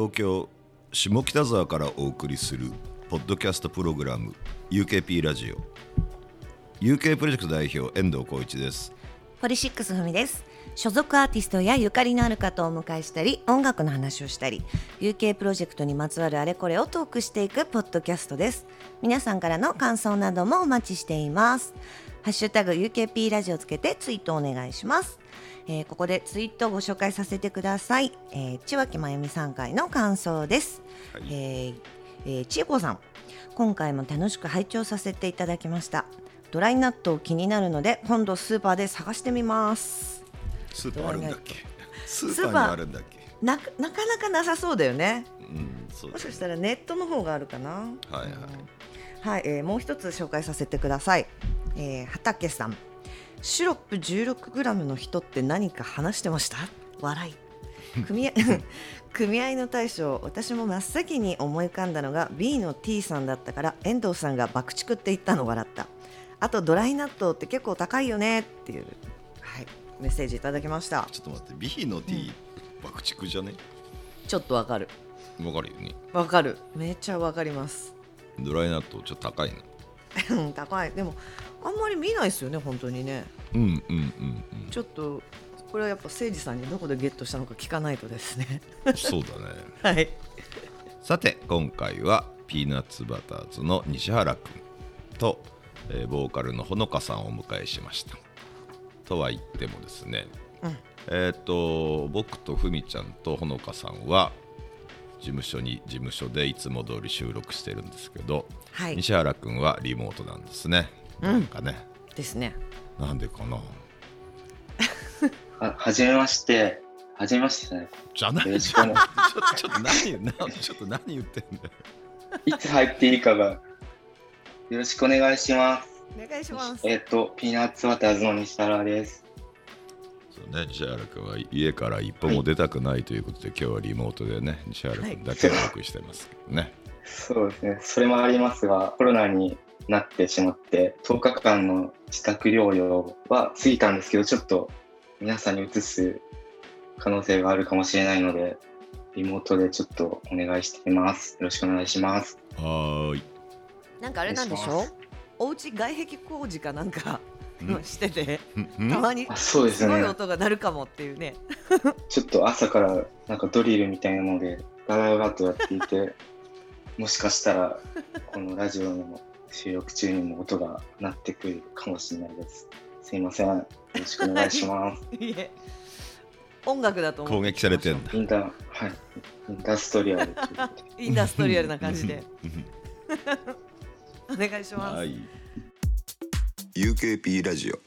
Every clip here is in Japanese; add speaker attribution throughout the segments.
Speaker 1: 東京下北沢からお送りするポッドキャストプログラム UKP ラジオ。UK プロジェクト代表遠藤浩一です。
Speaker 2: ポリシックスふみです。所属アーティストやゆかりのある方をお迎えしたり音楽の話をしたり UK プロジェクトにまつわるあれこれをトークしていくポッドキャストです。皆さんからの感想などもお待ちしています。ハッシュタグ UKP ラジオつけてツイートお願いします。えー、ここでツイートをご紹介させてください、えー、千脇真由美さん回の感想です、はい、えーえー、千恵子さん。今回も楽しく拝聴させていただきました。ドライ納豆気になるので今度スーパーで探してみます。
Speaker 1: スーパーあるんだっけ？スーパー。にあるんだっけ？
Speaker 2: ななかなかなさそうだよね,、
Speaker 1: うん
Speaker 2: そう、もしかしたらネットの方があるかな。
Speaker 1: はいはい、うん、
Speaker 2: はい、えー、もう一つ紹介させてください、えー、畑さんシロップ 16g の人って何か話してました？笑い。組合 組合の大将私も真っ先に思い浮かんだのが B の T さんだったから遠藤さんが爆竹って言ったの笑った。あとドライ納豆って結構高いよねっていう、はい、メッセージいただきました。
Speaker 1: ちょっと待って B の T、うん、爆竹じゃね？
Speaker 2: ちょっとわかる。
Speaker 1: わかるよね。
Speaker 2: わかる。めっちゃわかります。
Speaker 1: ドライ納豆ちょっと高い
Speaker 2: の。高い。でもあんまり見ないですよね本当にね。
Speaker 1: うんうんうん、
Speaker 2: うん、ちょっとこれはやっぱ誠司さんにどこでゲットしたのか聞かないとですね。
Speaker 1: そうだね。
Speaker 2: はい。
Speaker 1: さて今回はピーナッツバターズの西原君と、えー、ボーカルのほのかさんをお迎えしました。とは言ってもですね、うん、えっ、ー、と僕とふみちゃんとほのかさんは事務所に事務所でいつも通り収録してるんですけど、はい、西原君はリモートなんですね、なんかね。
Speaker 2: ですね。
Speaker 1: なんでかな。
Speaker 3: ははじめまして。はじめましてね
Speaker 1: じゃない。ちょちょっと何なちょっと何言ってんだよ。
Speaker 3: いつ入っていいかが。よろしくお願いします。
Speaker 2: お願いします。
Speaker 3: えっ、とピーナッツバターズの西原です。
Speaker 1: そうね西原君は家から一歩も出たくないということで、はい、今日はリモートでね西原君だけをよくしてますけどね、
Speaker 3: そうですね。それもありますがコロナになってしまって10日間の自宅療養は過ぎたんですけどちょっと皆さんに移す可能性があるかもしれないのでリモートでちょっとお願いしています。よろしくお願いします。
Speaker 1: はい。
Speaker 2: なんかあれなんでしょ？うお家外壁工事かなんかしてて、たまにすごい音が鳴るかもっていうね。
Speaker 3: ちょっと朝からなんかドリルみたいなのでガラガラとやっていて もしかしたらこのラジオの収録中にも音が鳴ってくるかもしれないです。すいません。よろしくお願いします。いえ
Speaker 2: 音楽だと
Speaker 1: 攻撃されてんだ。
Speaker 3: インダはい。インダストリアル。
Speaker 2: インダストリアルな感じで。お願いします。はい、
Speaker 1: UKP ラジオ。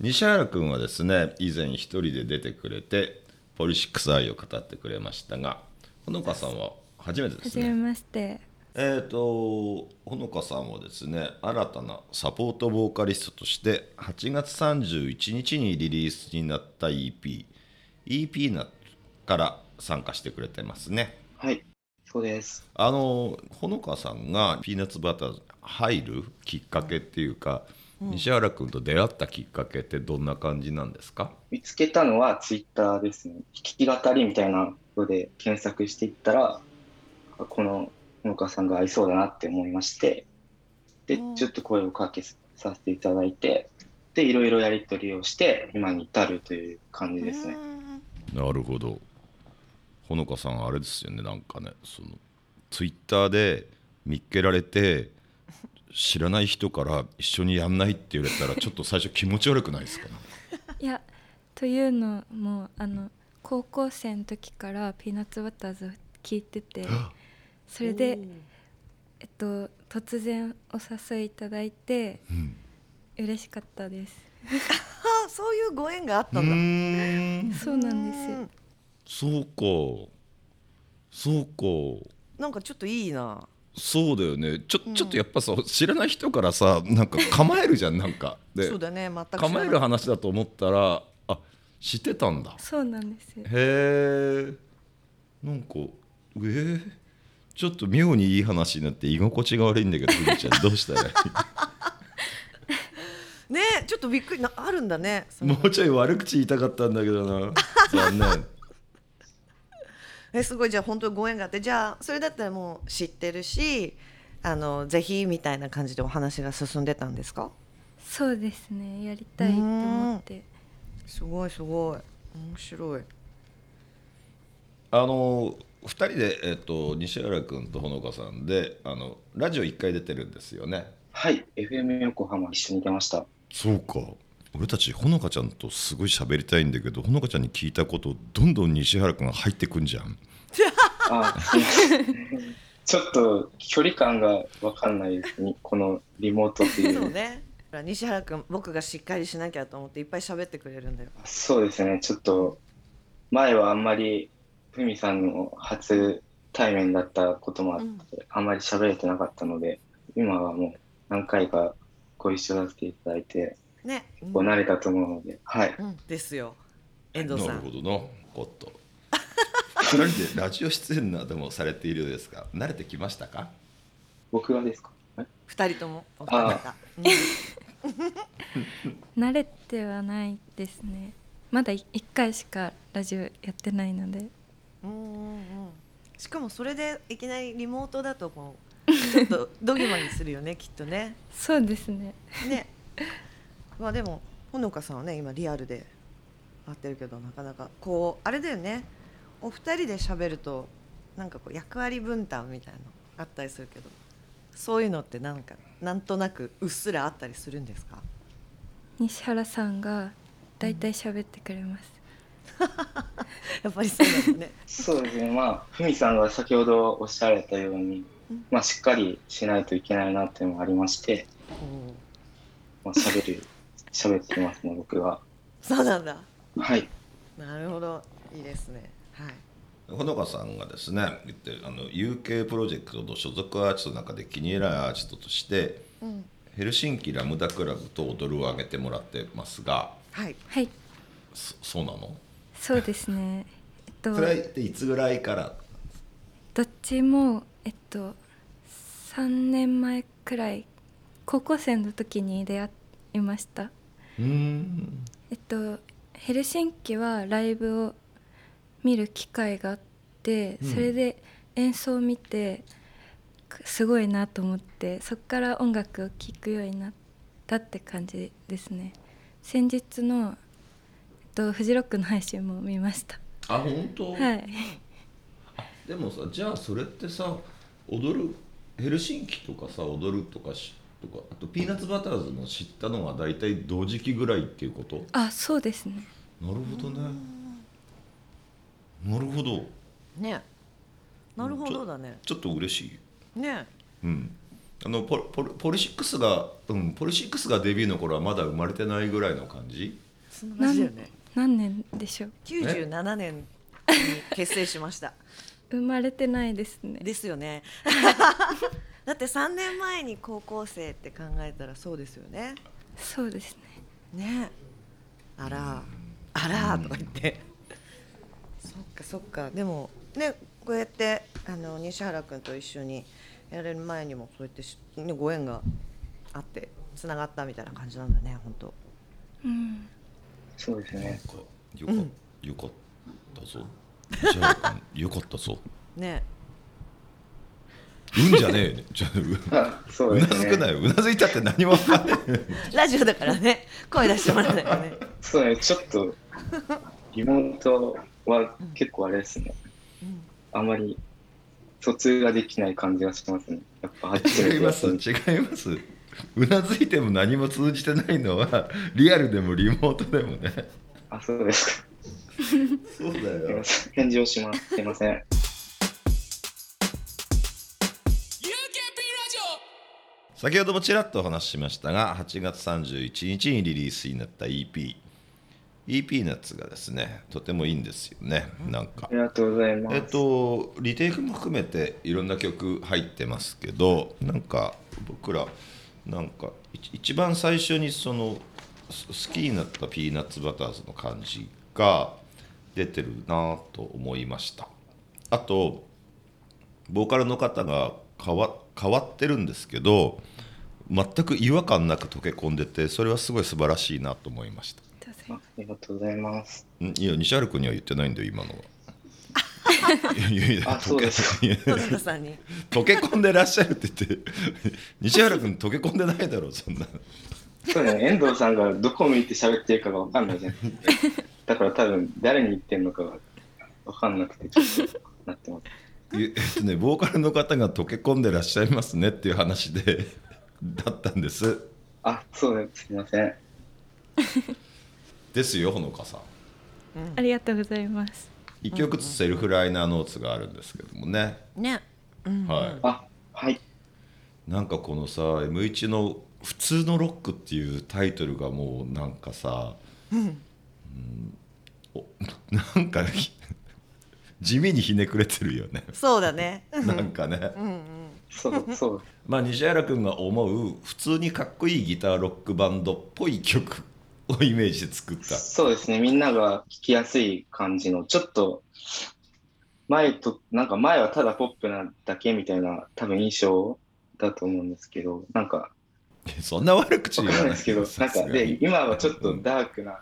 Speaker 1: 西原君はですね、以前一人で出てくれて、ポリシックス愛を語ってくれましたが、ほのかさんは初めてですね。
Speaker 4: 初めまして。
Speaker 1: えーと、ほのかさんはですね新たなサポートボーカリストとして8月31日にリリースになった EP EP なから参加してくれてますね。
Speaker 3: はいそうです。
Speaker 1: あのほのかさんがピーナッツバター入るきっかけっていうか、うん、西原君と出会ったきっかけってどんな感じなんですか？
Speaker 3: 見つけたのはツイッターですね。弾き語りみたいなので検索していったらこの農家さんが合いそうだなって思いましてでちょっと声をかけさせていただいてでいろいろやり取りをして今に至るという感じですね。
Speaker 1: なるほど。ほのかさんあれですよね。なんかねそのツイッターで見っけられて知らない人から一緒にやんないって言われたらちょっと最初気持ち悪くないですか、
Speaker 4: いやというのもあの高校生の時からピーナッツバターズを聞いててそれで、えっと、突然お誘いいただいて、うん、嬉しかったです。
Speaker 2: そういうご縁があったん
Speaker 4: だ。そうなんです
Speaker 1: よ。そうか。そうか。
Speaker 2: なんかちょっといいな。
Speaker 1: そうだよね。ちょちょっとやっぱさ、知らない人からさなんか構えるじゃんなんか。
Speaker 2: でそうだね。全く
Speaker 1: 構える話だと思ったらあ知ってたんだ。
Speaker 4: そうなんですよ。
Speaker 1: へえんかえー、ちょっと妙にいい話になって居心地が悪いんだけどふみちゃんどうしたらいい？
Speaker 2: ねちょっとびっくりなあるんだね
Speaker 1: もうちょい悪口言いたかったんだけどな。残念。
Speaker 2: えすごいじゃあ本当にご縁があってじゃあそれだったらもう知ってるしあのぜひみたいな感じでお話が進んでたんですか？
Speaker 4: そうですねやりたいと思って。
Speaker 2: すごいすごい。面白い。
Speaker 1: あの2人で、えっと、西原君とほのかさんであのラジオ1回出てるんですよね
Speaker 3: はい、FM 横浜一緒に出ました。
Speaker 1: そうか俺たちほのかちゃんとすごい喋りたいんだけどほのかちゃんに聞いたことどんどん西原君が入ってくんじゃん。
Speaker 3: ちょっと距離感がわかんないですね。このリモートっていう。
Speaker 2: そうね西原君僕がしっかりしなきゃと思っていっぱい喋ってくれるんだよ
Speaker 3: そうですね。ちょっと前はあんまりふみさんの初対面だったこともあって、あんまり喋れてなかったので、今はもう何回かご一緒させていただいて、
Speaker 2: ね、
Speaker 3: こう慣れたと思うので、はい。
Speaker 2: うん、ですよ。遠藤さん。
Speaker 1: なるほどなおっと。2人でラジオ出演などもされているようですが慣れてきましたか？
Speaker 3: 僕はですか？え？
Speaker 2: 二人とも
Speaker 4: 慣れてはないですね。まだ1回しかラジオやってないので
Speaker 2: うんうんしかもそれでいきなりリモートだとこう ちょっとドギマにするよねきっとね。
Speaker 4: そうですね。
Speaker 2: ね。まあでもほのかさんはね今リアルで会ってるけどなかなかこうあれだよね。お二人で喋るとなんかこう役割分担みたいなのあったりするけどそういうのってなんかなんとなくうっすらあったりするんですか？
Speaker 4: 西原さんがだいたい喋ってくれます、
Speaker 2: やっぱりそうだよね。
Speaker 3: そうですね。まあ、ふみさんが先ほどおっしゃられたように
Speaker 2: うん、
Speaker 3: まあ、しっかりしないといけないなっていうのがありまして、まあ、喋る、喋ってますね、僕は。
Speaker 2: そうなんだ。
Speaker 3: はい。
Speaker 2: なるほど。いいですね。はい。
Speaker 1: ほのかさんがですね言ってあの UK プロジェクトの所属アーティストの中で気に入らないアーティストとして
Speaker 2: うん。
Speaker 1: ヘルシンキラムダクラブと踊るを挙げてもらってますが
Speaker 2: はい。
Speaker 4: はい。
Speaker 1: そそうなの？
Speaker 4: そうですね。えっと
Speaker 1: それはいつぐらいから？
Speaker 4: どっちもえっと3年前くらい高校生の時に出会いました。
Speaker 1: うん。
Speaker 4: えっとヘルシンキはライブを見る機会があって
Speaker 1: うん。
Speaker 4: それで演奏を見てくすごいなと思ってそこから音楽を聴くようになったって感じですね。先日の、と、フジロックの配信も見ました。
Speaker 1: あ本当、
Speaker 4: はい。
Speaker 1: でもさじゃあそれってさ踊るヘルシンキとかさ踊るとかしとかあとピーナッツバターズの知ったのが大体同時期ぐらいっていうこと？
Speaker 4: あそうですね。
Speaker 1: なるほどね。なるほど。
Speaker 2: ね。なるほどだね。
Speaker 1: ちょっと嬉しい。
Speaker 2: ね。
Speaker 1: うん。あのポポルポリシックスが、うん、ポリシックスがデビューの頃はまだ生まれてないぐらいの感じ？
Speaker 2: そんな感じだよね
Speaker 4: 何年でしょう
Speaker 2: ？97年に結成しました。
Speaker 4: 生まれてないですね。
Speaker 2: ですよね。だって3年前に高校生って考えたらそうですよね。
Speaker 4: そうですね。
Speaker 2: ね。あらあらとか言って。そっかそっか。でもねこうやってあの西原君と一緒にやれる前にもそうやってご縁があってつながったみたいな感じなんだね本当。
Speaker 4: うん
Speaker 3: そうですね。
Speaker 1: かよか,、
Speaker 2: うん。
Speaker 1: よかったぞ。じゃあよかったぞ。
Speaker 2: ね。
Speaker 1: うんじゃねえね。ちょう
Speaker 3: あ そう
Speaker 1: う
Speaker 3: ですね。
Speaker 1: なずくなよ。うなずいたって何も分かんない
Speaker 2: ラジオだからね。声出してもらわないとね、
Speaker 3: そうね、ちょっと、リモートは結構あれですね。
Speaker 2: うん。
Speaker 3: あんまり疎通ができない感じがしますね。やっぱ
Speaker 1: 違います。違いますうなずいても何も通じてないのはリアルでもリモートでもね
Speaker 3: あ、そうですか。
Speaker 1: そうだ
Speaker 3: すいません返事をします。すいません。
Speaker 1: 先ほどもちらっとお話ししましたが8月31日にリリースになった EP EP のやつがですねとてもいいんですよねなんか
Speaker 3: ありがとうございます。
Speaker 1: えっとリテイクも含めていろんな曲入ってますけどなんか僕らなんか一一番最初にそのす好きになったピーナッツバターズの感じが出てるなと思いました。あとボーカルの方が変わ変わってるんですけど全く違和感なく溶け込んでてそれはすごい素晴らしいなと思いました。
Speaker 3: あありがとうございます。
Speaker 1: んいや西原君には言ってないんだよ今のは
Speaker 3: あそうです
Speaker 1: 溶けいや
Speaker 2: 野中さんに
Speaker 1: 溶け込んでらっしゃるって言って西原君溶け込んでないだろうそんな
Speaker 3: そうね、遠藤さんがどこ向いて喋ってるかが分かんないじゃないですか。だから多分誰に言ってんのかが分かんなくてちょっとなってます。
Speaker 1: えっとねボーカルの方が溶け込んでらっしゃいますねっていう話でだったんです
Speaker 3: あ、そうです。すみません。
Speaker 1: ですよほのかさん
Speaker 4: ありがとうございます
Speaker 1: 一曲ずつセルフライナーノーツがあるんですけどもね、
Speaker 2: ね、うん。
Speaker 1: はい
Speaker 3: あ、はい。
Speaker 1: なんかこのさ M1 の「普通のロック」っていうタイトルがもうなんかさ、うん。おなんか 地味にひねくれてるよね。
Speaker 2: そうだね。
Speaker 1: なんかね、
Speaker 3: そう、そう。
Speaker 1: まあ西原君が思う普通にかっこいいギターロックバンドっぽい曲をイメージで作った。
Speaker 3: そうですね。みんなが聴きやすい感じの、ちょっと、前と、なんか前はただポップなだけみたいな多分印象だと思うんですけど、なんか
Speaker 1: そんな悪口
Speaker 3: わかんない
Speaker 1: 言わな
Speaker 3: ですけど、なんかで、今はちょっと
Speaker 1: うん。
Speaker 3: ダークな、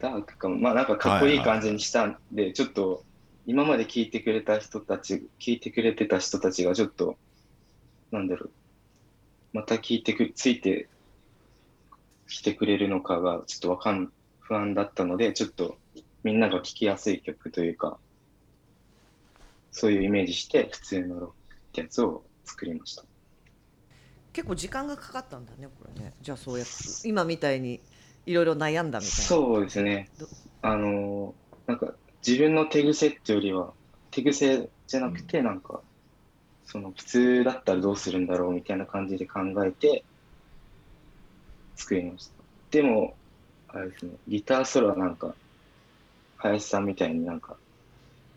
Speaker 3: ダークかも、まあなんかかっこいい感じにしたんで、ちょっと今まで聞いてくれた人たち、聞いてくれてた人たちがちょっと、なんだろう、また聞いてく、ついてきてくれるのかがちょっとわかん、不安だったので、ちょっとみんなが聴きやすい曲というか、そういうイメージして、普通のロックってやつを作りました。
Speaker 2: 結構時間がかかったんだねこれねじゃあそうやって今みたいにいろいろ悩んだみたいな
Speaker 3: そうですね
Speaker 2: ど？
Speaker 3: あのーなんか自分の手癖ってよりは、手癖じゃなくて、なんか、その普通だったらどうするんだろうみたいな感じで考えて作りました。でも、あれですね、ギターソロはなんか、林さんみたいになんか、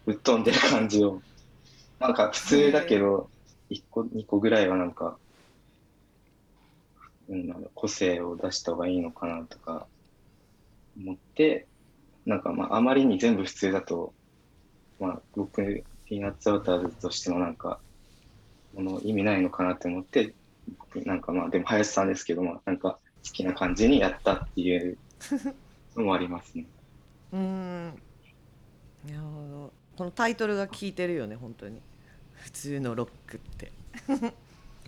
Speaker 3: ぶっ飛んでる感じを、なんか普通だけど、1個、2個ぐらいはなんか、うん、なんだ個性を出した方がいいのかなとか思って、なんかまああまりに全部普通だと、まあ僕、ピーナッツバターズとしてのなんか、もの意味ないのかなって思って、なんかまあでも林さんですけど、まあなんか好きな感じにやったっていうのもありますね。
Speaker 2: うーん。なるほど。このタイトルが効いてるよね本当に。普通のロックって。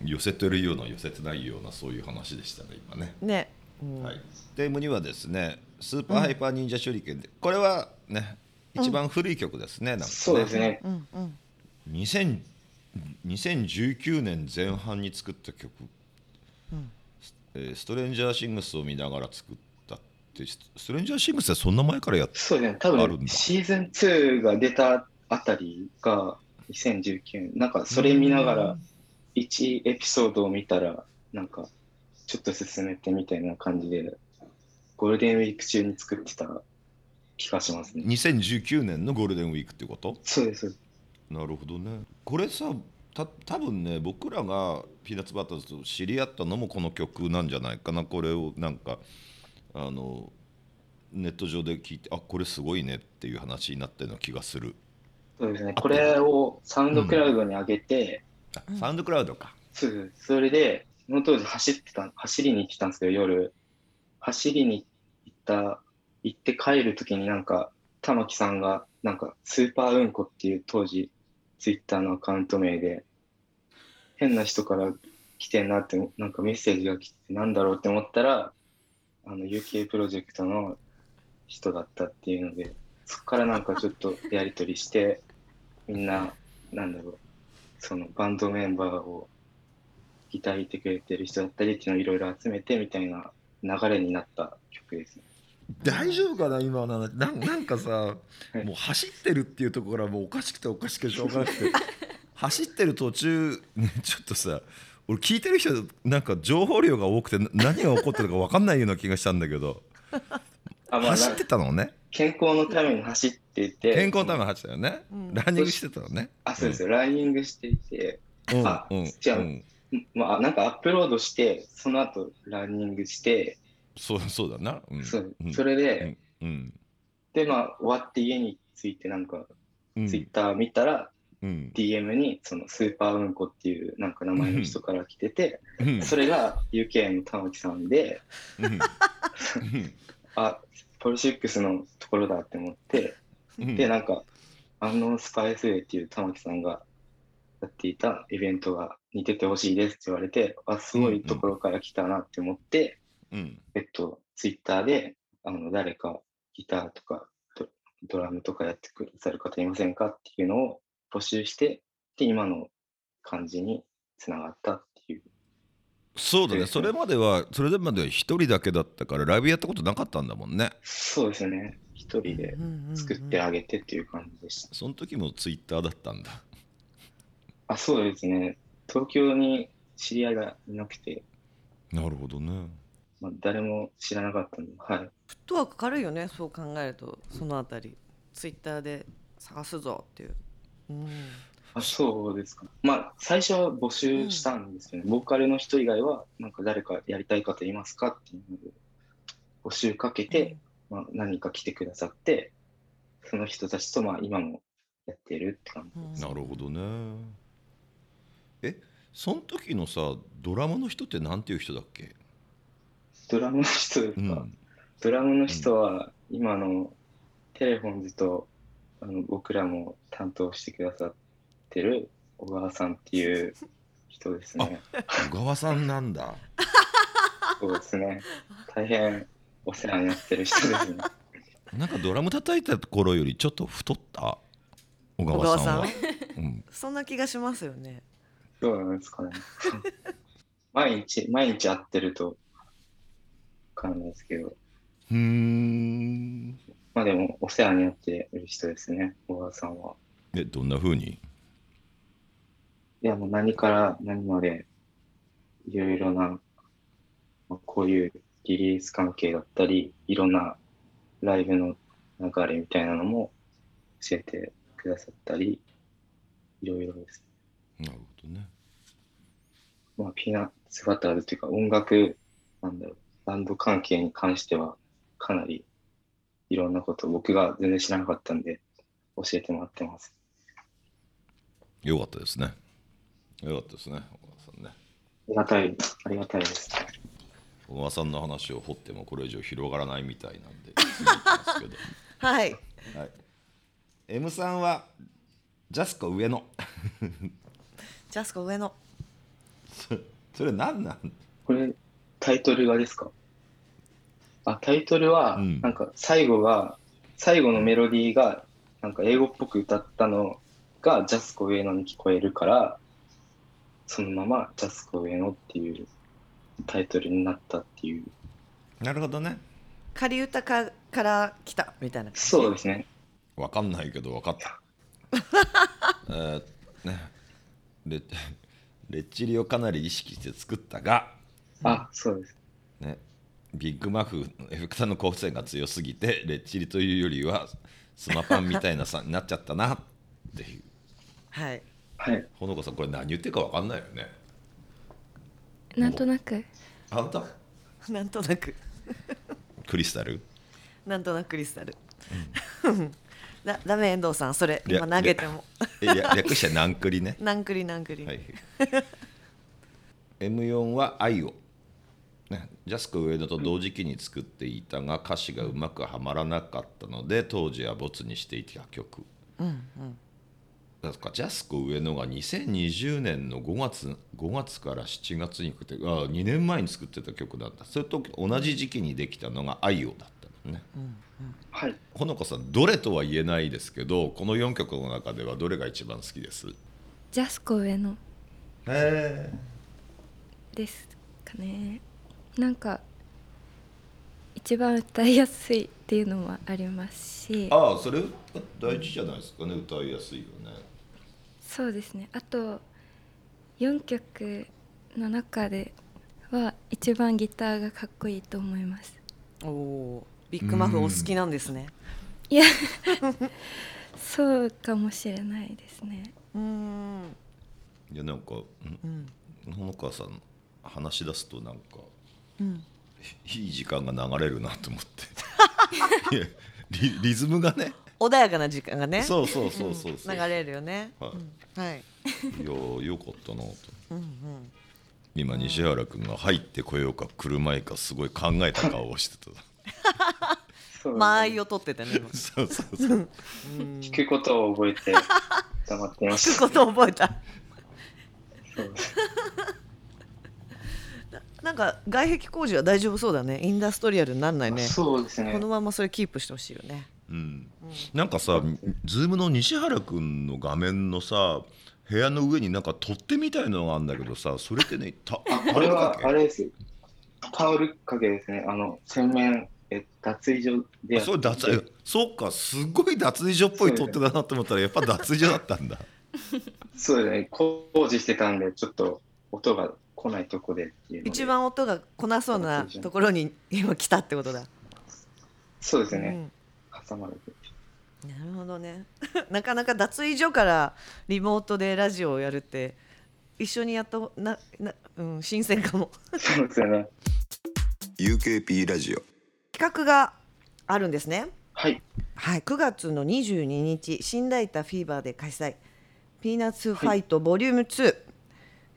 Speaker 1: 寄せてるような寄せてないようなそういう話でしたね今ね、
Speaker 2: ね、うん
Speaker 1: はい、テームにはですねスーパーハイパー忍者手裏剣で、これはね一番古い曲ですね、なんかね。
Speaker 3: そうですね。
Speaker 2: うんうん。
Speaker 1: 2000 2019年前半に作った曲、
Speaker 2: うん
Speaker 1: えーストレンジャーシングスを見ながら作ったってスストレンジャーシングスってそんな前からやっ
Speaker 3: そうね。多分シーズン2が出たあたりが2019年。なんかそれ見ながら1エピソードを見たら、なんかちょっと進めてみたいな感じで、ゴールデンウィーク中に作ってた気がしますね。
Speaker 1: 2019年のゴールデンウィークってこと？
Speaker 3: そうです
Speaker 1: なるほどねこれさた多分ね僕らがピーナッツバターズと知り合ったのもこの曲なんじゃないかな。これをなんかあのネット上で聞いてあこれすごいねっていう話になったような気がする。
Speaker 3: そうですね。これをサウンドクラウドに上げて、
Speaker 1: あサウンドクラウドか。
Speaker 3: そうそれで、その当時走ってた、走りに行ってたんですけど、夜、走りに行った、行って帰るときになんか、玉木さんが、なんか、スーパーうんこっていう当時、ツイッターのアカウント名で、変な人から来てんなって、なんかメッセージが来て、なんだろうって思ったら、あの、UK プロジェクトの人だったっていうので、そこからなんかちょっとやりとりして、みんな、なんだろう、そのバンドメンバーをギター弾いてくれてる人だったりっていうのをいろいろ集めてみたいな流れになった曲ですね。
Speaker 1: 大丈夫かな今の話。なん なんかさ
Speaker 3: い。
Speaker 1: もう走ってるっていうところがもうおかしくておかしくてしょうがなくて。走ってる途中、ね、ちょっとさ俺聞いてる人なんか情報量が多くてな何が起こってるか分かんないような気がしたんだけど。
Speaker 3: あまあ、
Speaker 1: 走ってたのね？
Speaker 3: 健康のために走っていて、
Speaker 1: 健康のために走ってたよね、
Speaker 2: うん。
Speaker 1: ランニングしてたのね？
Speaker 3: あ、そうですよ、ランニングしていて、
Speaker 1: うん
Speaker 3: あ
Speaker 1: うん
Speaker 3: じゃあ
Speaker 1: うん。
Speaker 3: まあ、なんかアップロードして、その後ランニングして、
Speaker 1: そうそうだな、うん。
Speaker 3: そう。
Speaker 1: うん。
Speaker 3: それで、
Speaker 1: うん。
Speaker 3: で、まあ、終わって家に着いて、なんか、
Speaker 1: うん。
Speaker 3: ツイッター見たら、
Speaker 1: うん、
Speaker 3: DM に、そのスーパーうんこっていう、なんか名前の人から来てて、
Speaker 1: うん。
Speaker 3: それが UK の玉木さんで、
Speaker 1: うん。
Speaker 3: あ、ポルシックスのところだって思って、
Speaker 1: うん。
Speaker 3: で、なんか、あのスパイスウェイっていう玉木さんがやっていたイベントが似ててほしいですって言われて、あ、すごいところから来たなって思って、
Speaker 1: うん
Speaker 3: えっと、ツイッターで、あの、誰かギターとかドドラムとかやってくださる方いませんかっていうのを募集して、で、今の感じにつながったっていう。
Speaker 1: そうだねそれまではそれまでは一人だけだったからライブやったことなかったんだもんね
Speaker 3: そうですね。一人で作ってあげてっていう感じでした。
Speaker 1: その時もツイッターだったんだ
Speaker 3: あ、そうですね。東京に知り合いがいなくて、
Speaker 1: なるほどね
Speaker 3: まあ、誰も知らなかったんで、はい。
Speaker 2: フットワーク軽いよねそう考えるとそのあたりツイッターで探すぞっていう、うん、
Speaker 3: あ、そうですか。まあ、最初は募集したんですよね。ボーカルの人以外は、なんか誰かやりたい方いますかっていうので、募集かけて、まあ、何人か来てくださって、その人たちと、まあ、今もやってるって感じです。
Speaker 1: なるほどねえその時のさドラムの人ってなんていう人だっけ？
Speaker 3: ドラムの人ですか、
Speaker 1: うん
Speaker 3: ドラムの人は、今のテレフォンズとあの僕らも担当してくださってる小川さんっていう人ですね。
Speaker 1: 小川さんなんだ
Speaker 3: そうですね。大変お世話になってる人ですね。
Speaker 1: なんかドラム叩いた頃よりちょっと太った？小川さんはん、
Speaker 2: そんな気がしますよね
Speaker 3: どうなんですかね。毎日、毎日会ってると、わかんないですけど、
Speaker 1: うーん。
Speaker 3: まあでも、お世話になってる人ですね、小川さんは。
Speaker 1: えどんな風に？
Speaker 3: いや、もう何から何まで、いろいろな、まあ、こういうリリース関係だったり、いろんなライブの流れみたいなのも教えてくださったり、いろいろです。
Speaker 1: なるほどね。
Speaker 3: まあ、ピーナッツバターズというか音楽、なんだろう、バンド関係に関しては、かなりいろんなこと僕が全然知らなかったんで、教えてもらってます。
Speaker 1: よかったですね。よかったですね小川さんね。
Speaker 3: ありがたい、ありがたいです。
Speaker 1: 小川さんの話を掘ってもこれ以上広がらないみたいなんでますけど
Speaker 2: はい。
Speaker 1: はい。M さんはジャスコ上野
Speaker 2: ジャスコ上野
Speaker 1: そそれ何なん？
Speaker 3: これ、タイトルがですか？あ、タイトルは、
Speaker 1: うん。
Speaker 3: なんか最後が、最後のメロディーが、なんか英語っぽく歌ったのが、ジャスコ上野に聞こえるから、そのままジャスコ上野っていうタイトルになったっていう。
Speaker 1: なるほどね。
Speaker 2: 仮歌かから来たみたいな感じ？
Speaker 3: そうですね。
Speaker 1: わかんないけどわかった。えーね。レレッチリをかなり意識して作ったが
Speaker 3: あ、そうです。
Speaker 1: ね。ビッグマフエフェクターの構成が強すぎてレッチリというよりはスマパンみたいなさになっちゃったなっていう。
Speaker 2: はい。
Speaker 3: はい。
Speaker 1: ほのかさんこれ何言ってるかわかんないよね。
Speaker 4: なんとなく。
Speaker 1: あんた
Speaker 2: なんとなく。
Speaker 1: クリスタル？
Speaker 2: なんとなくクリスタル、だダメ遠藤さん。それ今投げても。
Speaker 1: えいや略してナンクリね。
Speaker 2: なんくりなんくり、
Speaker 1: はい。M4 は「愛を」ね、ジャスコ上野と同時期に作っていたが歌詞がうまくはまらなかったので当時はボツにしていた曲。
Speaker 2: うんうん。
Speaker 1: だからジャスコ上野が2020年の5月 ,5 月から7月にかけてあ2年前に作ってた曲なんだ。それと同じ時期にできたのが「愛を」だったのね。
Speaker 3: はい。
Speaker 1: ほのかさんどれとは言えないですけどこの4曲の中ではどれが一番好きです？
Speaker 4: ジャスコ上野。
Speaker 1: へ
Speaker 4: ですかねなんか一番歌いやすいっていうのもありますし。
Speaker 1: ああそれ大事じゃないですかね歌いやすいよね。
Speaker 4: そうですね。あと4曲の中では一番ギターがかっこいいと思います。
Speaker 2: おおービッグマフお好きなんですね。
Speaker 4: いや そうかもしれないですね。
Speaker 2: うーん。
Speaker 1: いやなんか
Speaker 2: うん。
Speaker 1: んほのかさん話し出すとなんか
Speaker 2: うん
Speaker 1: いい時間が流れるなと思って。いやリリズムがね。
Speaker 2: 穏やかな時間がね。
Speaker 1: そうそうそうそうそう、
Speaker 2: 流れるよね、
Speaker 1: はい。
Speaker 2: うん。はい。
Speaker 1: いやよかったなと。
Speaker 2: うんうん。
Speaker 1: 今西原君が入ってこようか来る前かすごい考えた顔をしてた。
Speaker 3: そう
Speaker 2: 間合いを取ってたね今。
Speaker 1: そうそうそう
Speaker 2: う。ん
Speaker 3: 聞くことを覚えて黙っていま
Speaker 2: 聞く
Speaker 3: した。
Speaker 2: ことを覚えた。
Speaker 3: そう
Speaker 2: なんか外壁工事は大丈夫そうだねインダストリアルにならないね
Speaker 3: そうですね
Speaker 2: こ。のままそれキープしてほしいよね
Speaker 1: うん、なんかさズームの西原くんの画面のさ部屋の上になんか取っ手みたいなのがあるんだけどさそれってね た
Speaker 3: あ、これはあれです。タオル掛けですね。あの洗面え脱衣所で
Speaker 1: そう脱衣そうかすごい脱衣所っぽい取っ手だなと思ったらやっぱ脱衣所だったんだ
Speaker 3: そうですね。工事してたんでちょっと音が来ないとこでっていう。
Speaker 2: 一番音が来なそうなところに 今来たってことだ、
Speaker 3: そうですね。
Speaker 2: うん
Speaker 3: 挟まれて。
Speaker 2: なるほどね なかなか脱衣所からリモートでラジオをやるって一緒にやったなな、うん、新鮮かも
Speaker 3: そうですよね。
Speaker 1: UKP ラジオ
Speaker 2: 企画があるんですね
Speaker 3: はい。
Speaker 2: はい9月の22日新代田フィーバーで開催ピーナッツファイトボリューム2、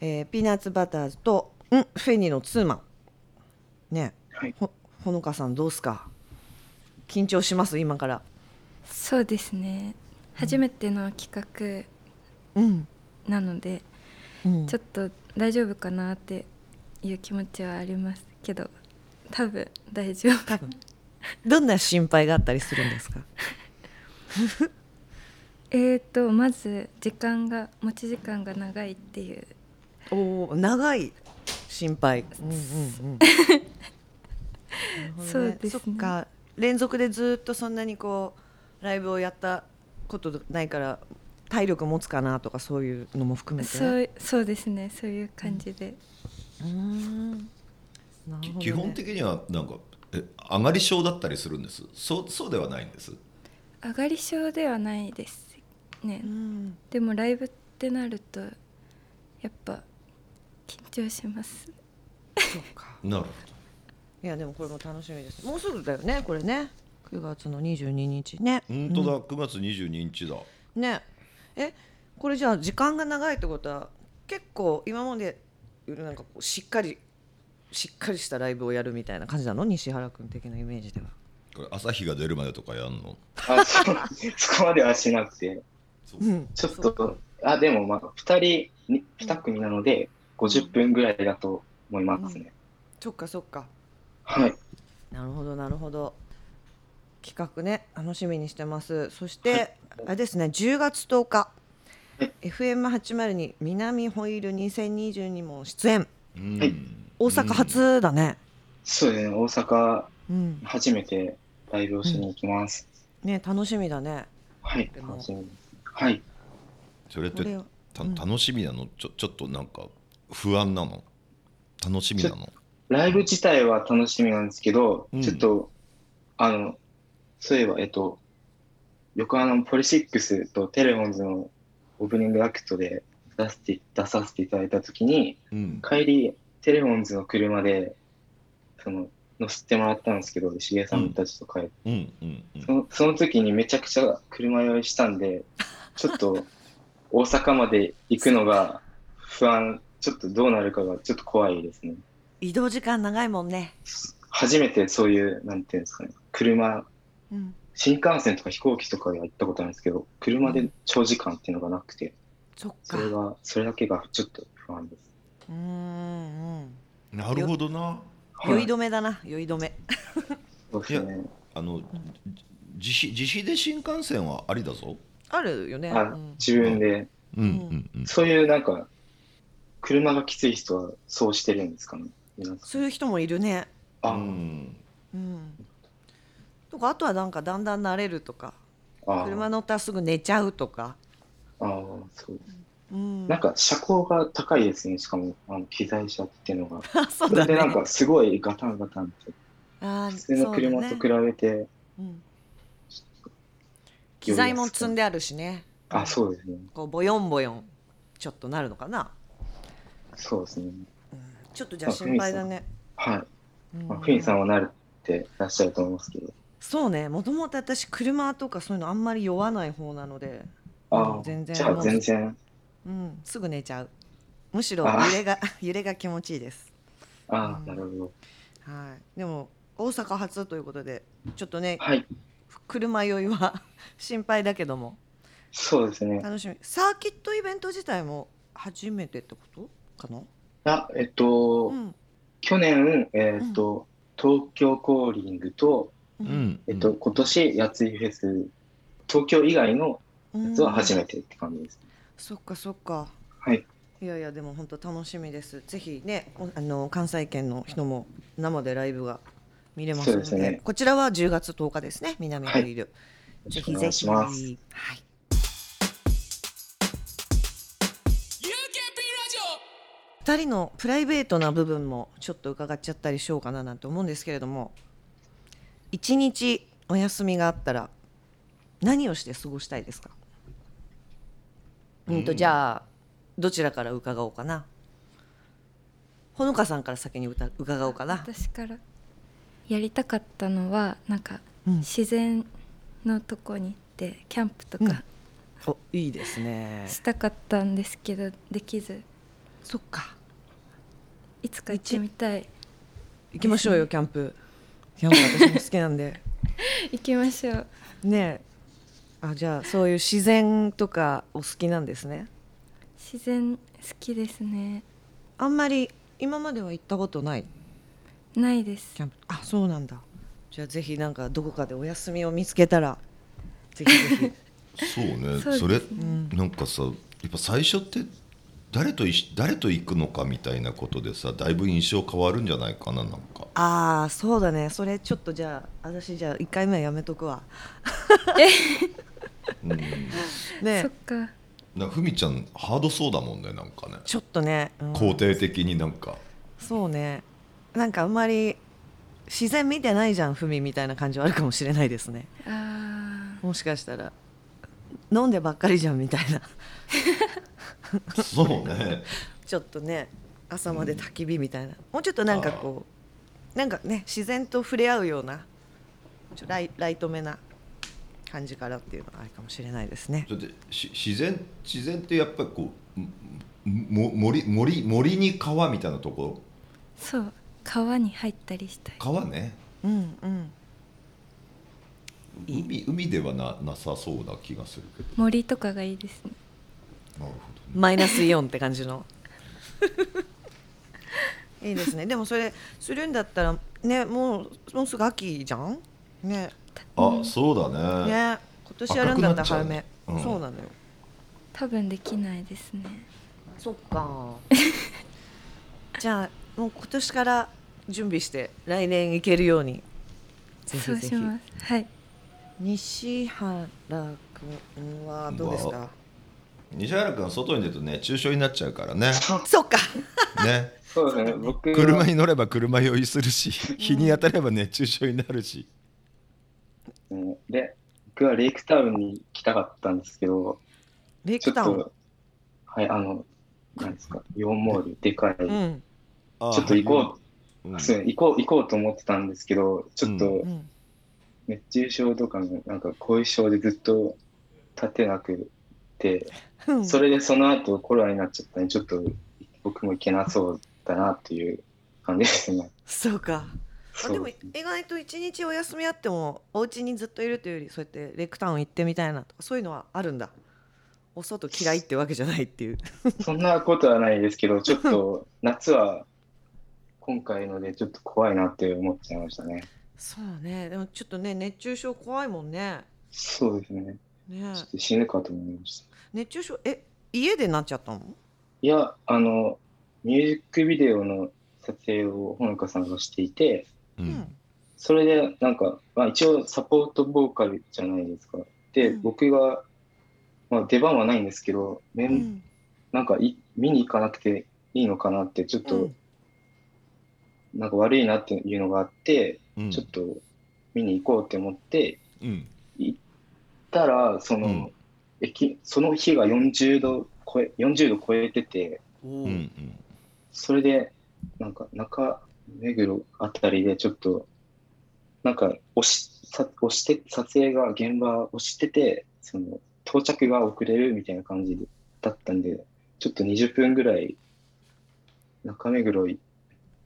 Speaker 2: えーピーナッツバターズとんフェニのツーマン。ね。
Speaker 3: はい。
Speaker 2: ほほのかさんどうすか？緊張します？今から。
Speaker 4: そうですね。初めての企
Speaker 2: うん、
Speaker 4: 画なので、
Speaker 2: うん。
Speaker 4: ちょっと大丈夫かなっていう気持ちはありますけど多分大丈夫。
Speaker 2: 多分。どんな心配があったりするんですか？
Speaker 4: えーとまず時間が持ち時間が長いっていう
Speaker 2: おお長い心配、うんうんうん
Speaker 4: そうですね。
Speaker 2: そっか。連続でずっとそんなにこうライブをやったことないから体力持つかなとかそういうのも含めて。
Speaker 4: そうそうですね。そういう感じで、
Speaker 2: うーん。ね。
Speaker 1: 基本的にはなんかえ上がり症だったりするんです？そうそうではないんです？
Speaker 4: 上がり症ではないですね、
Speaker 2: うん。
Speaker 4: でもライブってなるとやっぱ緊張します。
Speaker 2: そうか。
Speaker 1: なるほ
Speaker 2: いやでもこれも楽しみです。もうすぐだよねこれね。9月の22日ね。
Speaker 1: ど本当だ、9月22日だ。
Speaker 2: ね。えこれじゃあ時間が長いってことは結構今までよりなんかこうしっかりしっかりしたライブをやるみたいな感じなの？西原君的なイメージでは。
Speaker 1: これ朝日が出るまでとかやんの？
Speaker 3: あ、そうそこまではしなくて、
Speaker 2: うん。
Speaker 3: ちょっと、あ、でもまあ、二人に、二組なので、50分ぐらいだと思いますね。
Speaker 2: そっかそっか。
Speaker 3: はい。
Speaker 2: なるほどなるほど。企画ね楽しみにしてます。そして、
Speaker 3: はい。
Speaker 2: あれですね10月10日、
Speaker 3: はい。
Speaker 2: FM802 南ホイール2020にも出演。
Speaker 1: うん
Speaker 3: はい。
Speaker 2: 大阪初だね。
Speaker 3: そうですね、大阪、
Speaker 2: うん、
Speaker 3: 初めてライブをしに行きます。
Speaker 2: ね楽しみだね。
Speaker 3: はい楽しみです。はい。
Speaker 1: それってた
Speaker 2: うん。
Speaker 1: 楽しみなの？ちょちょっとなんか不安なの？楽しみなの？
Speaker 3: ライブ自体は楽しみなんですけど、
Speaker 1: うん。
Speaker 3: ちょっと、あの、そういえば、えっと、横浜のポリシックスとテレフォンズのオープニングアクトで出させて出させていただいたときに、
Speaker 1: うん。
Speaker 3: 帰り、テレフォンズの車で、その、乗せてもらったんですけど、しげさんたちと帰って、
Speaker 1: うんうんうん。
Speaker 3: そのその時にめちゃくちゃ車酔いしたんで、ちょっと 大阪まで行くのが不安、ちょっとどうなるかがちょっと怖いですね。
Speaker 2: 移動時間長いもんね、
Speaker 3: 初めてそういう、なんていうんですかね、車、
Speaker 2: うん、
Speaker 3: 新幹線とか飛行機とかでは行ったことあるんですけど、車で長時間っていうのがなくて、
Speaker 2: そっか。
Speaker 3: それが、それだけがちょっと不安です。
Speaker 2: うーんうん。
Speaker 1: なるほどな。
Speaker 2: 酔い。
Speaker 3: はい
Speaker 2: 止めだな酔い止め。
Speaker 3: そうですね。
Speaker 1: あの自費自費で新幹線はありだぞ。
Speaker 2: あるよね、
Speaker 3: あ
Speaker 2: うん。
Speaker 3: 自分で、
Speaker 1: うん。うんうん。
Speaker 3: そういうなんか、車がきつい人はそうしてるんですかね。
Speaker 2: そういう人もいるね。
Speaker 3: あ、
Speaker 1: うん。
Speaker 2: うん。とかあとはなんかだんだん慣れるとか。
Speaker 3: あ
Speaker 2: 車乗ったらすぐ寝ちゃうとか、
Speaker 3: ああ、そう。
Speaker 2: うん、
Speaker 3: なんか車高が高いですね、しかも、あの機材車っていうのが。
Speaker 2: あそうね。
Speaker 3: れでなんかすごいガタンガタンって、普通の車と比べて、
Speaker 2: うん。機材も積んであるしね。
Speaker 3: あ、そうですね。
Speaker 2: こうボヨンボヨンちょっとなるのかな、
Speaker 3: そうですね。
Speaker 2: うん。ちょっとじゃあ心配だね、
Speaker 3: はい。
Speaker 2: うん。
Speaker 3: まあ、フィンさんは慣れてらっしゃると思いますけど。
Speaker 2: そうね。もともと私車とかそういうのあんまり酔わない方なので、
Speaker 3: あ
Speaker 2: 全然
Speaker 3: じゃあ全然、
Speaker 2: うん、すぐ寝ちゃう。むしろ
Speaker 3: あ
Speaker 2: 揺れが 揺れが気持ちいいです。
Speaker 3: ああ、
Speaker 2: うん。
Speaker 3: なるほど。
Speaker 2: はい。でも大阪発ということでちょっとね
Speaker 3: はい、
Speaker 2: 車酔いは 心配だけども。
Speaker 3: そうですね。
Speaker 2: 楽しみ。サーキットイベント自体も初めてってこと？かな？
Speaker 3: あ、えっと、
Speaker 2: うん。
Speaker 3: 去年、えっと、東京コーリングと、
Speaker 2: う
Speaker 1: うん。
Speaker 3: えっと、今年、やついフェス、東京以外のやつは初めてって感じです。
Speaker 2: そっかそっか。
Speaker 3: はい。
Speaker 2: いやいやでも本当楽しみです。ぜひねおあの関西圏の人も生でライブが見れますので。
Speaker 3: ね。
Speaker 2: こちらは10月10日ですね南フリル、
Speaker 3: よろ
Speaker 2: ぜ
Speaker 3: しくお願い
Speaker 2: ひぜひ
Speaker 3: します。
Speaker 2: はい二人のプライベートな部分もちょっと伺っちゃったりしようかななんて思うんですけれども一日お休みがあったら何をして過ごしたいですか？うん。とじゃあどちらから伺おうかな？ほのかさんから先に歌伺おうかな。
Speaker 4: 私から。やりたかったのはなんか
Speaker 2: うん。
Speaker 4: 自然のとこに行ってキャンプと
Speaker 2: うん。
Speaker 4: か
Speaker 2: おいいですね。
Speaker 4: したかったんですけどできず
Speaker 2: そっか。
Speaker 4: いつか行ってみたい。
Speaker 2: 行きましょうよキャンプ。キャンプ私も好きなんで。
Speaker 4: 行きましょう。
Speaker 2: ねえ。あじゃあそういう自然とかお好きなんですね。
Speaker 4: 自然好きですね。
Speaker 2: あんまり今までは行ったことない？
Speaker 4: ないです。
Speaker 2: キャンプ。あそうなんだ。じゃあぜひなんかどこかでお休みを見つけたらぜひぜひ、
Speaker 1: そうね。
Speaker 4: ね。
Speaker 1: それ
Speaker 2: うん、
Speaker 1: なんかさやっぱ最初って誰と誰と行くのかみたいなことでさだいぶ印象変わるんじゃないかななんか。
Speaker 2: ああそうだね。それちょっとじゃあ私じゃあ1回目はやめとくわ。
Speaker 1: うん。な
Speaker 2: ね。
Speaker 4: そっか。
Speaker 1: ふみちゃんハードそうだもんねなんかね。
Speaker 2: ちょっとね、うん。
Speaker 1: 肯定的になんか。
Speaker 2: そうね。なんかあんまり自然見てないじゃんふみみたいな感じはあるかもしれないですね。
Speaker 4: あ
Speaker 2: もしかしたら。飲んでばっかりじゃんみたいな
Speaker 1: そうね。
Speaker 2: ちょっとね朝まで焚き火みたいな、もうちょっとなんかこうなんかね自然と触れ合うようなちょライライトめな感じからっていうのがあるかもしれないですね。
Speaker 1: だってし自然自然ってやっぱりこうも森森森に川みたいなとこ
Speaker 4: ーそう。川に入ったりしたい。
Speaker 1: 川ね。
Speaker 2: うんうん。
Speaker 1: 海海ではななさそうな気がするけど。
Speaker 4: 森とかがいいですね
Speaker 1: なるほどね。
Speaker 2: マイナスイオンって感じの。いいですね。でもそれするんだったらねもうもうすぐ秋じゃん？ね。
Speaker 1: あそうだね。
Speaker 2: ね。今年やるんだったら早め、
Speaker 1: うん。
Speaker 2: そうなのよ。
Speaker 4: 多分できないですね。
Speaker 2: そっか。じゃあもう今年から準備して来年行けるように。ぜひぜひ
Speaker 4: そうします。はい。
Speaker 2: 西原君はどうですか？
Speaker 1: 西原君は外に出るとね中傷になっちゃうからね。
Speaker 2: そっか。
Speaker 1: ね。
Speaker 3: そうですね、僕は
Speaker 1: 車に乗れば車酔いするし日に当たれば熱中症になるし。
Speaker 3: うん。で、僕はレイクタウンに来たかったんですけど、
Speaker 2: レイクタウン？
Speaker 3: と、はい、あの、なんですか、イオンモール、でかい、
Speaker 2: うん。
Speaker 3: ちょっと行こ
Speaker 1: う、
Speaker 3: う、そう行こう、行こうと思ってたんですけど、ちょっと
Speaker 2: うん。
Speaker 3: 熱中症とかの、なんか後遺症でずっと立てなくて、
Speaker 2: うん
Speaker 3: それでその後コロナになっちゃったんで、ちょっと僕も行けなそうだなっていう感じですね。
Speaker 2: そうかあでも意外と一日お休みあってもお家にずっといるというよりそうやってレイクタウン行ってみたいなとかそういうのはあるんだお外嫌いってわけじゃないっていう
Speaker 3: そんなことはないですけど、ちょっと 夏は今回のでちょっと怖いなって思っちゃいましたね。
Speaker 2: そうねでもちょっとね熱中症怖いもんね
Speaker 3: そうですね。
Speaker 2: ね
Speaker 3: ちょっと死ぬかと思いました。
Speaker 2: 熱中症？え家でなっちゃったの？
Speaker 3: いや、あの、ミュージックビデオの撮影をほのかさんがしていて、
Speaker 1: う
Speaker 2: うん。ん
Speaker 3: それでなんか、まあ、一応サポートボーカルじゃないですか。で、
Speaker 2: うん。
Speaker 3: 僕が、まあ、出番はないんですけど、
Speaker 2: うん。
Speaker 3: なんかい見に行かなくていいのかなって、ちょっと、
Speaker 2: うん。
Speaker 3: なんか悪いなっていうのがあって、
Speaker 1: うん。
Speaker 3: ちょっと見に行こうって思って、
Speaker 1: うん。
Speaker 3: 行ったら、その、
Speaker 1: うん。
Speaker 3: 駅その日が40度超え、40度超えてて、
Speaker 1: うん。うん
Speaker 3: それで、なんか中目黒あたりでちょっと、なんか押しさ押して、撮影が現場押してて、その到着が遅れるみたいな感じだったんで、ちょっと20分ぐらい中目黒い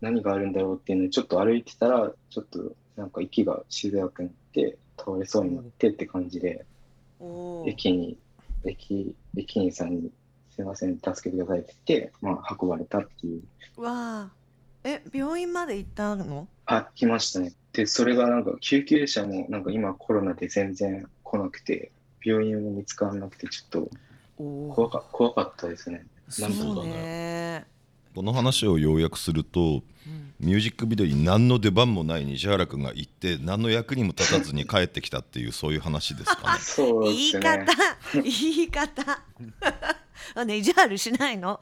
Speaker 3: 何があるんだろうっていうのでちょっと歩いてたらちょっとなんか息がしづらくなって倒れそうになってって感じで駅に駅駅員さんに「すいません助けてください」って言って、まあ、運ばれたっていう。
Speaker 2: わあ。え病院まで行ったの？
Speaker 3: あ来ましたね。でそれがなんか救急車もなんか今コロナで全然来なくて病院も見つからなくてちょっと
Speaker 2: お
Speaker 3: 怖か怖かったですね。
Speaker 2: そ
Speaker 3: なんか
Speaker 2: うね
Speaker 1: この話を要約すると
Speaker 2: うん。
Speaker 1: ミュージックビデオに何の出番もない西原君が行って何の役にも立たずに帰ってきたっていうそういう話ですかね。
Speaker 3: そう
Speaker 2: 言い方。
Speaker 3: ね
Speaker 2: 言い方。あ ね意地悪しないの？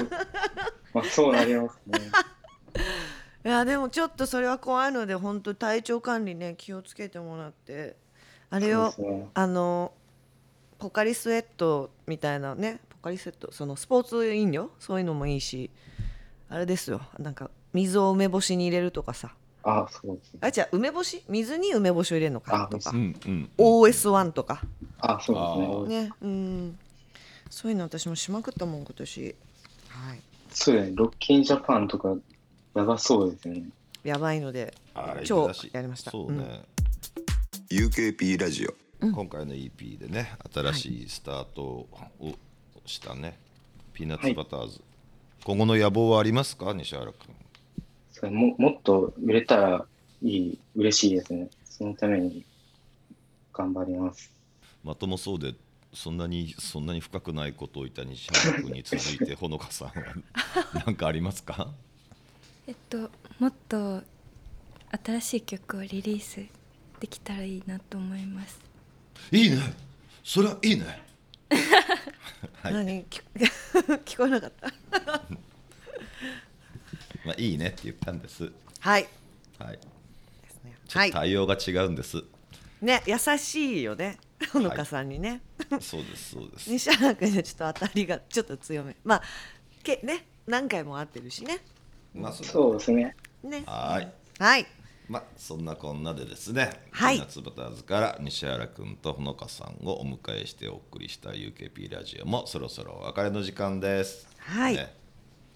Speaker 3: まあそうなりますね。
Speaker 2: いやでもちょっとそれは怖いので本当体調管理ね気をつけてもらって。あれを
Speaker 3: ね。
Speaker 2: あのポカリスエットみたいなねポカリスエットそのスポーツ飲料？そういうのもいいしあれですよ。なんか水を梅干しに入れるとかさ。
Speaker 3: あそうですね。
Speaker 2: あじゃあ梅干し？水に梅干しを入れるのか？
Speaker 3: あ
Speaker 2: とか。
Speaker 1: うんうん。
Speaker 2: OS1 とか。
Speaker 3: あそうですね。
Speaker 2: ねうん。そういうの私もしまくったもん今年。はい。
Speaker 3: そうですね。ロッキンジャパンとかやばそうですよね。
Speaker 2: やばいので超やりました。
Speaker 1: そうね、
Speaker 5: UKP ラジオ。
Speaker 1: 今回の EP でね新しいスタートをしたね、ピーナッツバターズ、今後の野望はありますか？西原君。
Speaker 3: それももっと売れたらいい嬉しいですね。そのために頑張ります。
Speaker 1: まともそうでそんなにそんなに深くないことを言った西原君に続いて ほのかさんは何かありますか？
Speaker 4: えっともっと新しい曲をリリースできたらいいなと思います。
Speaker 1: いいね。それはいいね はい。
Speaker 2: 何？聞 聞こえなかった。
Speaker 1: まあいいねって言ったんです。
Speaker 2: はい。
Speaker 1: はい。
Speaker 2: ですね。
Speaker 1: ちょっ
Speaker 2: はい。
Speaker 1: と対応が違うんです、
Speaker 2: ね優しいよね。ほのかさんにね、
Speaker 1: そうですそうです。
Speaker 2: 西原君にはちょっと当たりがちょっと強め。まあけね何回も会ってるしね。
Speaker 1: まあそ
Speaker 3: そうですね。
Speaker 2: ね。
Speaker 1: はーい。
Speaker 2: はい
Speaker 1: まあそんなこんなでですね、
Speaker 2: はい。
Speaker 1: ピーナッツバターズから西原君とほのかさんをお迎えしてお送りした UKP ラジオもそろそろお別れの時間です。
Speaker 2: はい。
Speaker 1: ね。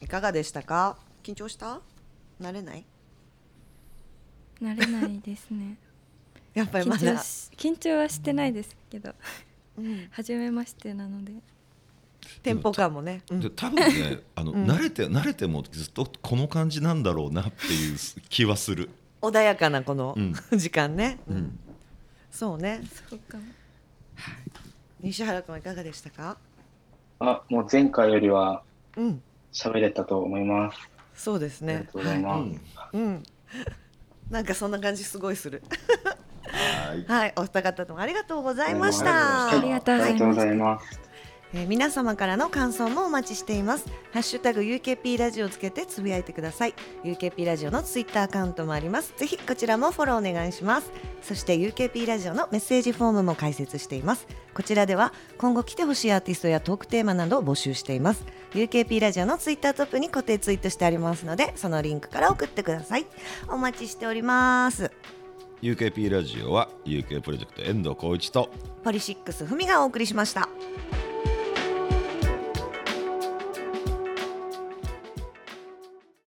Speaker 2: いかがでしたか？緊張した？慣れない？
Speaker 4: 慣れないですね。
Speaker 2: やっぱりま
Speaker 4: 緊
Speaker 2: だ
Speaker 4: 緊張はしてないですけど。
Speaker 2: うん。
Speaker 4: 初めましてなので。
Speaker 2: テンポ感もね、うん。
Speaker 1: で多分ねあの、慣れて慣れてもずっとこの感じなんだろうなっていう気はする。
Speaker 2: 穏やかなこの、
Speaker 1: うん。
Speaker 2: 時間ね、
Speaker 1: うん。
Speaker 2: そうね。
Speaker 4: そうか。も
Speaker 2: 西原君はいかがでしたか？
Speaker 3: あもう前回よりは
Speaker 2: うん。
Speaker 3: 喋れたと思います。
Speaker 2: そうですね。
Speaker 3: ありがとうございます、
Speaker 1: うん。
Speaker 2: うん。なんかそんな感じすごいする。
Speaker 1: はい。
Speaker 2: はい。お二方ともありがとうございまし
Speaker 3: は
Speaker 2: た。
Speaker 4: ありがとうございました。
Speaker 3: ありがとうございます
Speaker 2: えー皆様からの感想もお待ちしています。ハッシュタグ UKP ラジオをつけてつぶやいてください。UKP ラジオのツイッターアカウントもあります。ぜひこちらもフォローお願いします。そして UKP ラジオのメッセージフォームも開設しています。こちらでは今後来てほしいアーティストやトークテーマなどを募集しています。UKP ラジオのツイッタートップに固定ツイートしてありますのでそのリンクから送ってください。お待ちしております。
Speaker 1: UKP ラジオは UK プロジェクト遠藤浩一と
Speaker 2: ポリシックスふみがお送りしました